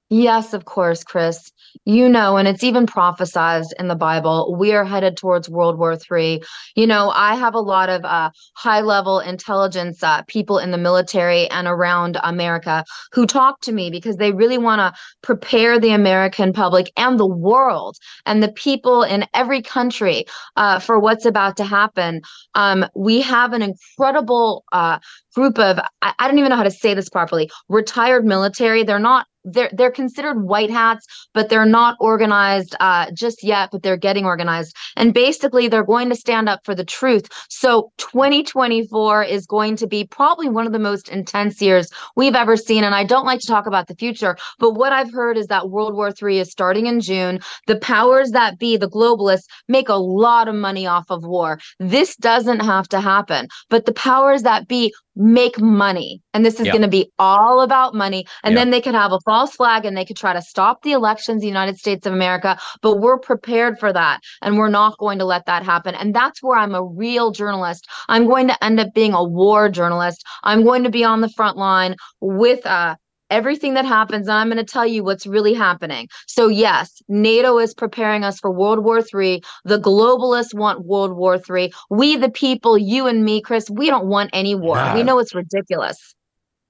Yes, of course, Chris. You know, and it's even prophesized in the Bible, we are headed towards World War III. You know, I have a lot of uh, high level intelligence uh, people in the military and around America who talk to me because they really want to prepare the American public and the world and the people in every country uh, for what's about to happen. Um, we have an incredible uh, group of, I, I don't even know how to say this properly, retired military. They're not they're they're considered white hats, but they're not organized uh, just yet. But they're getting organized, and basically they're going to stand up for the truth. So 2024 is going to be probably one of the most intense years we've ever seen. And I don't like to talk about the future, but what I've heard is that World War III is starting in June. The powers that be, the globalists, make a lot of money off of war. This doesn't have to happen, but the powers that be make money, and this is Yeah. going to be all about money. And Yeah. then they could have a false flag and they could try to stop the elections the United States of America. But we're prepared for that. And we're not going to let that happen. And that's where I'm a real journalist. I'm going to end up being a war journalist. I'm going to be on the front line with uh everything that happens and i'm going to tell you what's really happening so yes nato is preparing us for world war iii the globalists want world war iii we the people you and me chris we don't want any war we know it's ridiculous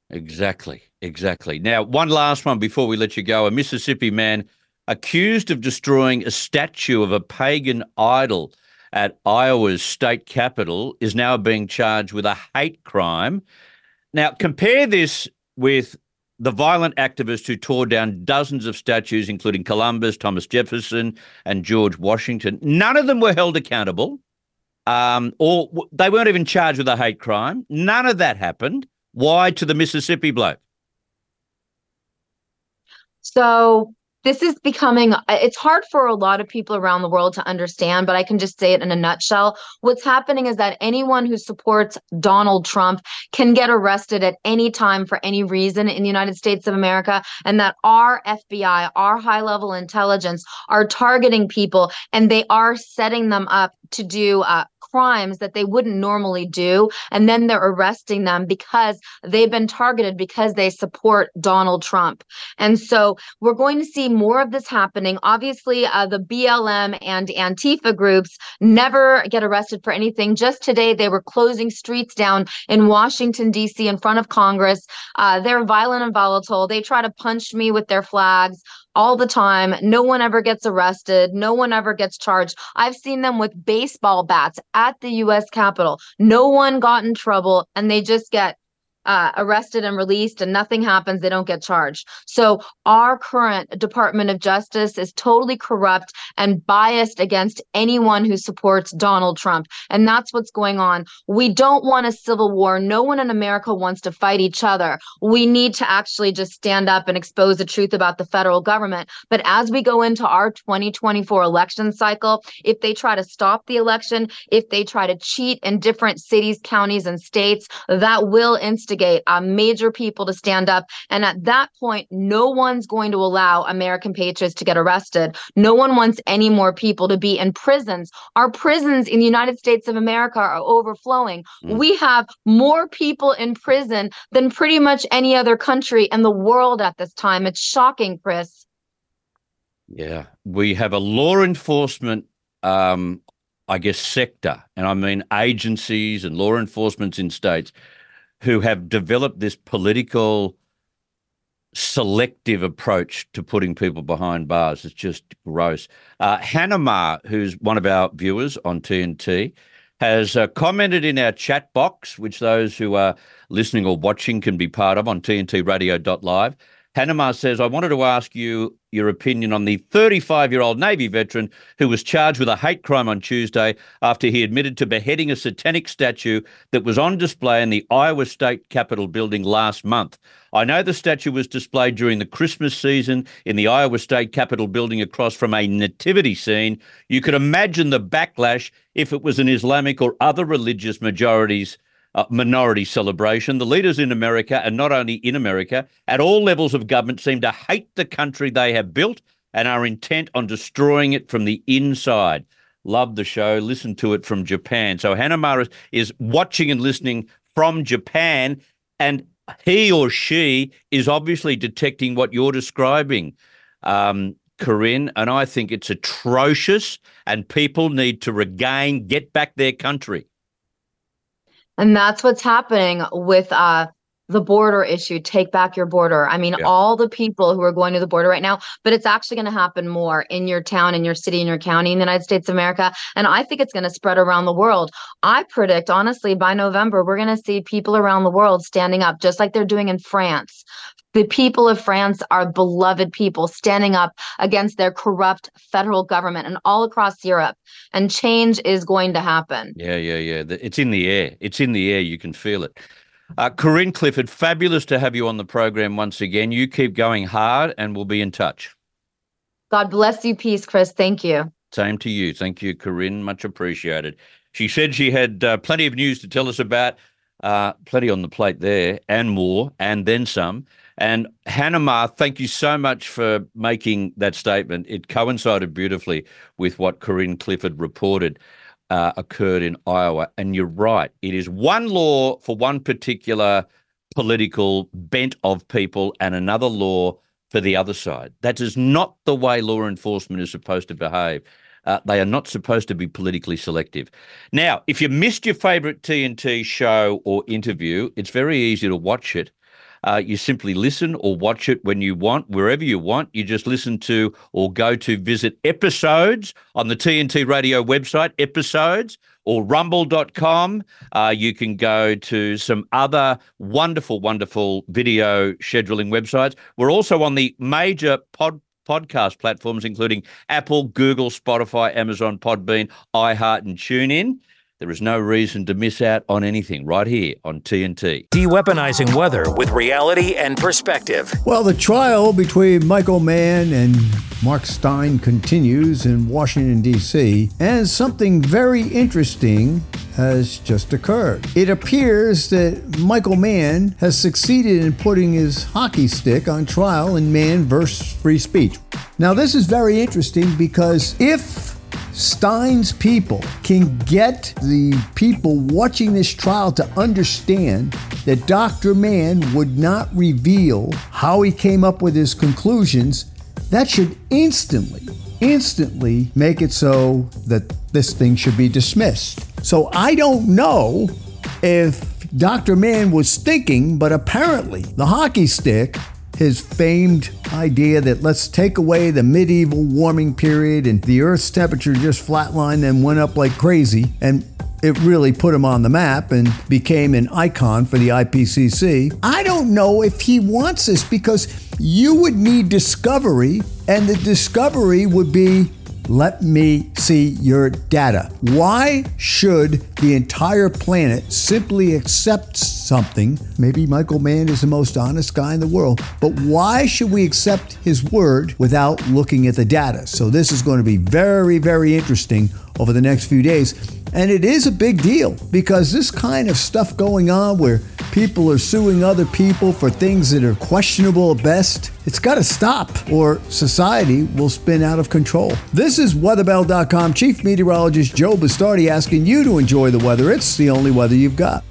Exactly, exactly. Now, one last one before we let you go. A Mississippi man accused of destroying a statue of a pagan idol at Iowa's state capitol is now being charged with a hate crime. Now, compare this with the violent activist who tore down dozens of statues, including Columbus, Thomas Jefferson, and George Washington. None of them were held accountable, um, or they weren't even charged with a hate crime. None of that happened. Why to the Mississippi bloke? So this is becoming uh, it's hard for a lot of people around the world to understand but i can just say it in a nutshell. What's happening is that anyone who supports donald trump can get arrested at any time for any reason in the united states of america and that our fbi our high level intelligence are targeting people and they are setting them up to do uh, crimes that they wouldn't normally do and then they're arresting them because they've been targeted because they support donald trump and so we're going to see more of this happening. Obviously, uh, the BLM and Antifa groups never get arrested for anything. Just today, they were closing streets down in Washington, D.C., in front of Congress. Uh, they're violent and volatile. They try to punch me with their flags all the time. No one ever gets arrested. No one ever gets charged. I've seen them with baseball bats at the U.S. Capitol. No one got in trouble, and they just get uh, arrested and released and nothing happens, they don't get charged. So our current Department of Justice is totally corrupt and biased against anyone who supports Donald Trump. And that's what's going on. We don't want a civil war. No one in America wants to fight each other. We need to actually just stand up and expose the truth about the federal government. But as we go into our 2024 election cycle, if they try to stop the election, if they try to cheat in different cities, counties, and states, that will instigate uh, major people to stand up. And at that point, no one's going to allow American patriots to get arrested. No one wants any more people to be in prisons. Our prisons in the United States of America are overflowing. We have more people in prison than pretty much any other country in the world at this time. It's shocking, Chris. Yeah, we have a law enforcement um, I guess, sector, and I mean agencies and law enforcement in states who have developed this political selective approach to putting people behind bars. It's just gross. Uh, Hannah Ma, who's one of our viewers on TNT, has uh, commented in our chat box, which those who are listening or watching can be part of on tntradio.live. Hannah says, I wanted to ask you your opinion on the 35 year old Navy veteran who was charged with a hate crime on Tuesday after he admitted to beheading a satanic statue that was on display in the Iowa State Capitol building last month. I know the statue was displayed during the Christmas season in the Iowa State Capitol building across from a nativity scene. You could imagine the backlash if it was an Islamic or other religious majorities uh, minority celebration. The leaders in America, and not only in America, at all levels of government, seem to hate the country they have built and are intent on destroying it from the inside. Love the show. Listen to it from Japan. So Hannah Mara is watching and listening from Japan, and he or she is obviously detecting what you're describing. Um, Corinne, and I think it's atrocious, and people need to regain, get back their country. And that's what's happening with uh, the border issue. Take back your border. I mean, yeah. all the people who are going to the border right now, but it's actually going to happen more in your town, in your city, in your county, in the United States of America. And I think it's going to spread around the world. I predict, honestly, by November, we're going to see people around the world standing up, just like they're doing in France, the people of France are beloved people standing up against their corrupt federal government and all across Europe. And change is going to happen. Yeah, yeah, yeah. It's in the air. It's in the air. You can feel it. Uh, Corinne Cliford, fabulous to have you on the program once again. You keep going hard and we'll be in touch. God bless you. Peace, Chris. Thank you. Same to you. Thank you, Corinne. Much appreciated. She said she had uh, plenty of news to tell us about, uh, plenty on the plate there, and more, and then some. And Hannah Ma, thank you so much for making that statement. It coincided beautifully with what Corinne Cliford reported uh, occurred in Iowa. And you're right, it is one law for one particular political bent of people and another law for the other side. That is not the way law enforcement is supposed to behave. Uh, they are not supposed to be politically selective. Now, if you missed your favorite TNT show or interview, it's very easy to watch it uh, you simply listen or watch it when you want, wherever you want. You just listen to or go to visit episodes on the TNT radio website, episodes or rumble.com. Uh, you can go to some other wonderful, wonderful video scheduling websites. We're also on the major pod podcast platforms, including Apple, Google, Spotify, Amazon, Podbean, iHeart, and TuneIn. There is no reason to miss out on anything right here on TNT. De-weaponizing weather with reality and perspective. Well, the trial between Michael Mann and Mark Steyn continues in Washington, D.C., and something very interesting has just occurred. It appears that Michael Mann has succeeded in putting his hockey stick on trial in Mann versus free speech. Now, this is very interesting because if Steyn's people can get the people watching this trial to understand that Dr. Mann would not reveal how he came up with his conclusions, that should instantly, instantly make it so that this thing should be dismissed. So I don't know if Dr. Mann was thinking, but apparently the hockey stick his famed idea that let's take away the medieval warming period and the Earth's temperature just flatlined and went up like crazy. And it really put him on the map and became an icon for the IPCC. I don't know if he wants this because you would need discovery, and the discovery would be let me see your data. Why should the entire planet simply accept something? Maybe Michael Mann is the most honest guy in the world, but why should we accept his word without looking at the data? So, this is going to be very, very interesting over the next few days. And it is a big deal because this kind of stuff going on where people are suing other people for things that are questionable at best, it's got to stop or society will spin out of control. This is weatherbell.com chief meteorologist Joe Bastardi asking you to enjoy the weather. It's the only weather you've got.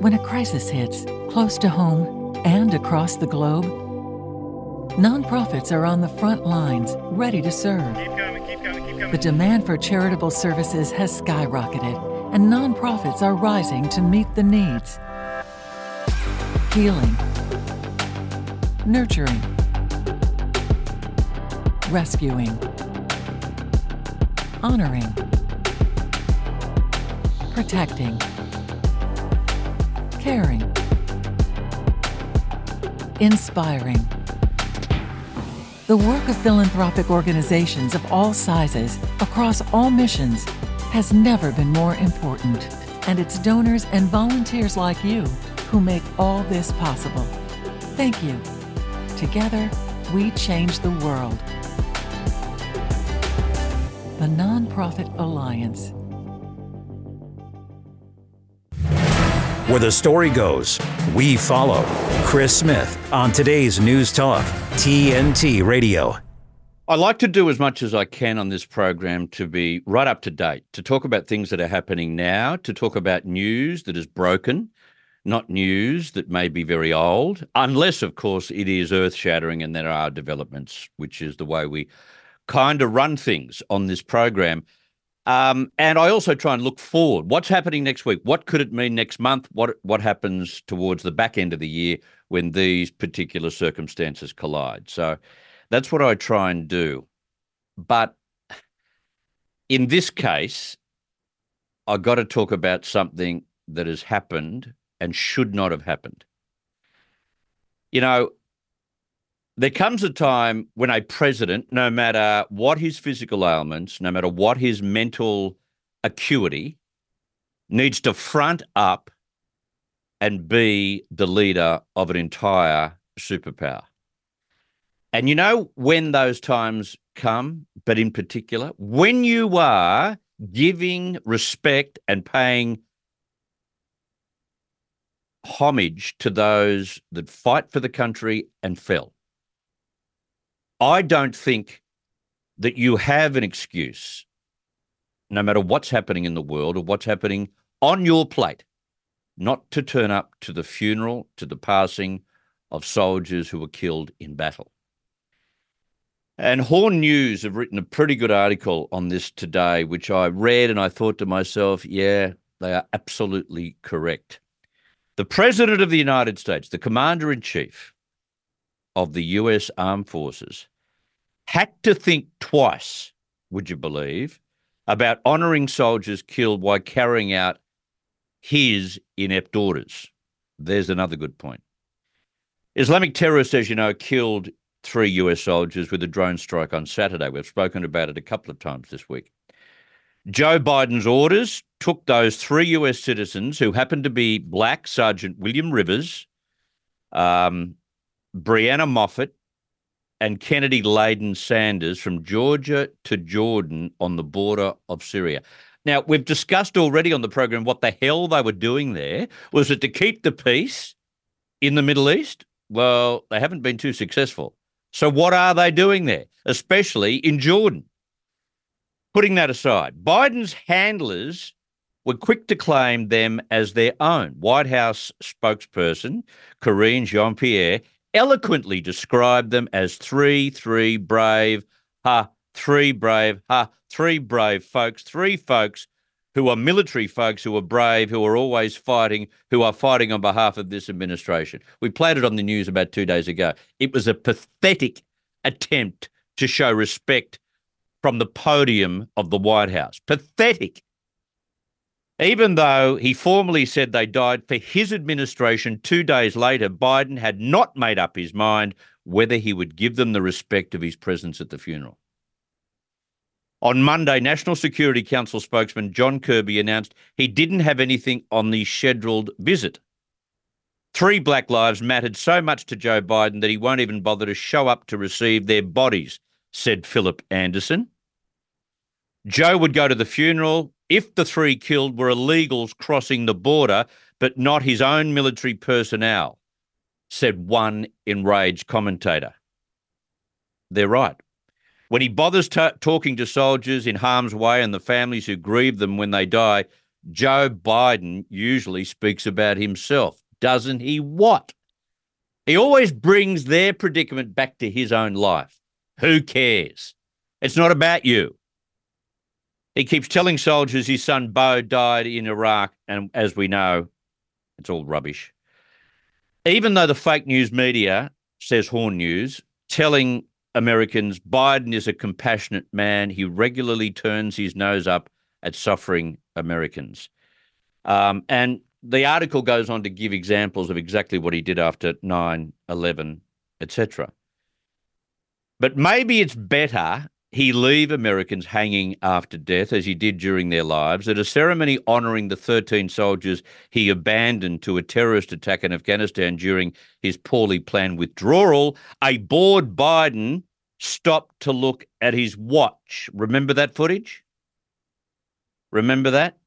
When a crisis hits close to home and across the globe, nonprofits are on the front lines ready to serve. Keep coming, keep coming, keep coming. The demand for charitable services has skyrocketed, and nonprofits are rising to meet the needs. Healing, nurturing, rescuing, honoring, protecting, caring, inspiring. The work of philanthropic organizations of all sizes, across all missions, has never been more important. And it's donors and volunteers like you who make all this possible. Thank you. Together, we change the world. The Nonprofit Alliance. Where the story goes, we follow. Chris Smith on today's News Talk, TNT Radio. I like to do as much as I can on this program to be right up to date, to talk about things that are happening now, to talk about news that is broken, not news that may be very old, unless, of course, it is earth shattering and there are developments, which is the way we kind of run things on this program. Um, and I also try and look forward. What's happening next week? What could it mean next month? What what happens towards the back end of the year when these particular circumstances collide? So that's what I try and do. But in this case, I got to talk about something that has happened and should not have happened. You know, there comes a time when a president, no matter what his physical ailments, no matter what his mental acuity, needs to front up and be the leader of an entire superpower. And you know when those times come, but in particular, when you are giving respect and paying homage to those that fight for the country and fell. I don't think that you have an excuse, no matter what's happening in the world or what's happening on your plate, not to turn up to the funeral, to the passing of soldiers who were killed in battle. And Horn News have written a pretty good article on this today, which I read and I thought to myself, yeah, they are absolutely correct. The President of the United States, the Commander in Chief of the US Armed Forces, had to think twice, would you believe, about honouring soldiers killed while carrying out his inept orders. There's another good point. Islamic terrorists, as you know, killed three US soldiers with a drone strike on Saturday. We've spoken about it a couple of times this week. Joe Biden's orders took those three US citizens who happened to be black Sergeant William Rivers, um, Breonna Moffett, and Kennedy Ladon Sanders from Georgia to Jordan on the border of Syria. Now, we've discussed already on the program what the hell they were doing there. Was it to keep the peace in the Middle East? Well, they haven't been too successful. So, what are they doing there, especially in Jordan? Putting that aside, Biden's handlers were quick to claim them as their own. White House spokesperson Karine Jean Pierre eloquently described them as three, three brave, ha, three brave, ha, three brave folks, three folks who are military folks who are brave, who are always fighting, who are fighting on behalf of this administration. We played it on the news about two days ago. It was a pathetic attempt to show respect from the podium of the White House. Pathetic. Even though he formally said they died for his administration two days later, Biden had not made up his mind whether he would give them the respect of his presence at the funeral. On Monday, National Security Council spokesman John Kirby announced he didn't have anything on the scheduled visit. Three black lives mattered so much to Joe Biden that he won't even bother to show up to receive their bodies, said Philip Anderson. Joe would go to the funeral if the three killed were illegals crossing the border, but not his own military personnel, said one enraged commentator. They're right. When he bothers t- talking to soldiers in harm's way and the families who grieve them when they die, Joe Biden usually speaks about himself, doesn't he? What? He always brings their predicament back to his own life. Who cares? It's not about you. He keeps telling soldiers his son Beau died in Iraq, and as we know, it's all rubbish. Even though the fake news media says Horn News, telling Americans Biden is a compassionate man, he regularly turns his nose up at suffering Americans. Um, and the article goes on to give examples of exactly what he did after 9 11, etc. But maybe it's better he leave Americans hanging after death, as he did during their lives, at a ceremony honouring the 13 soldiers he abandoned to a terrorist attack in Afghanistan during his poorly planned withdrawal. A bored Biden stopped to look at his watch. Remember that footage? Remember that?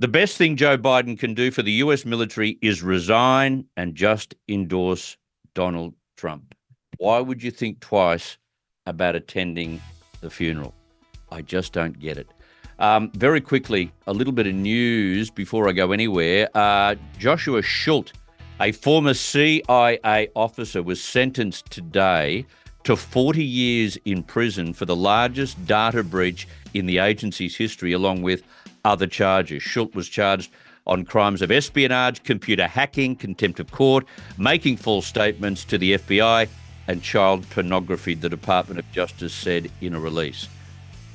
The best thing Joe Biden can do for the US military is resign and just endorse Donald Trump. Why would you think twice about attending the funeral? I just don't get it. Um, very quickly, a little bit of news before I go anywhere. Uh, Joshua Schulte, a former CIA officer, was sentenced today to 40 years in prison for the largest data breach in the agency's history, along with other charges. Schultz was charged on crimes of espionage, computer hacking, contempt of court, making false statements to the FBI, and child pornography, the Department of Justice said in a release.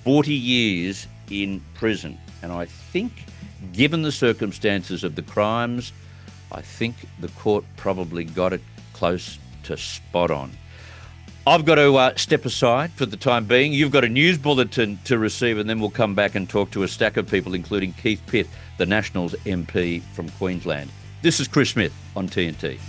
40 years in prison. And I think, given the circumstances of the crimes, I think the court probably got it close to spot on. I've got to uh, step aside for the time being. You've got a news bulletin to receive, and then we'll come back and talk to a stack of people, including Keith Pitt, the Nationals MP from Queensland. This is Chris Smith on TNT.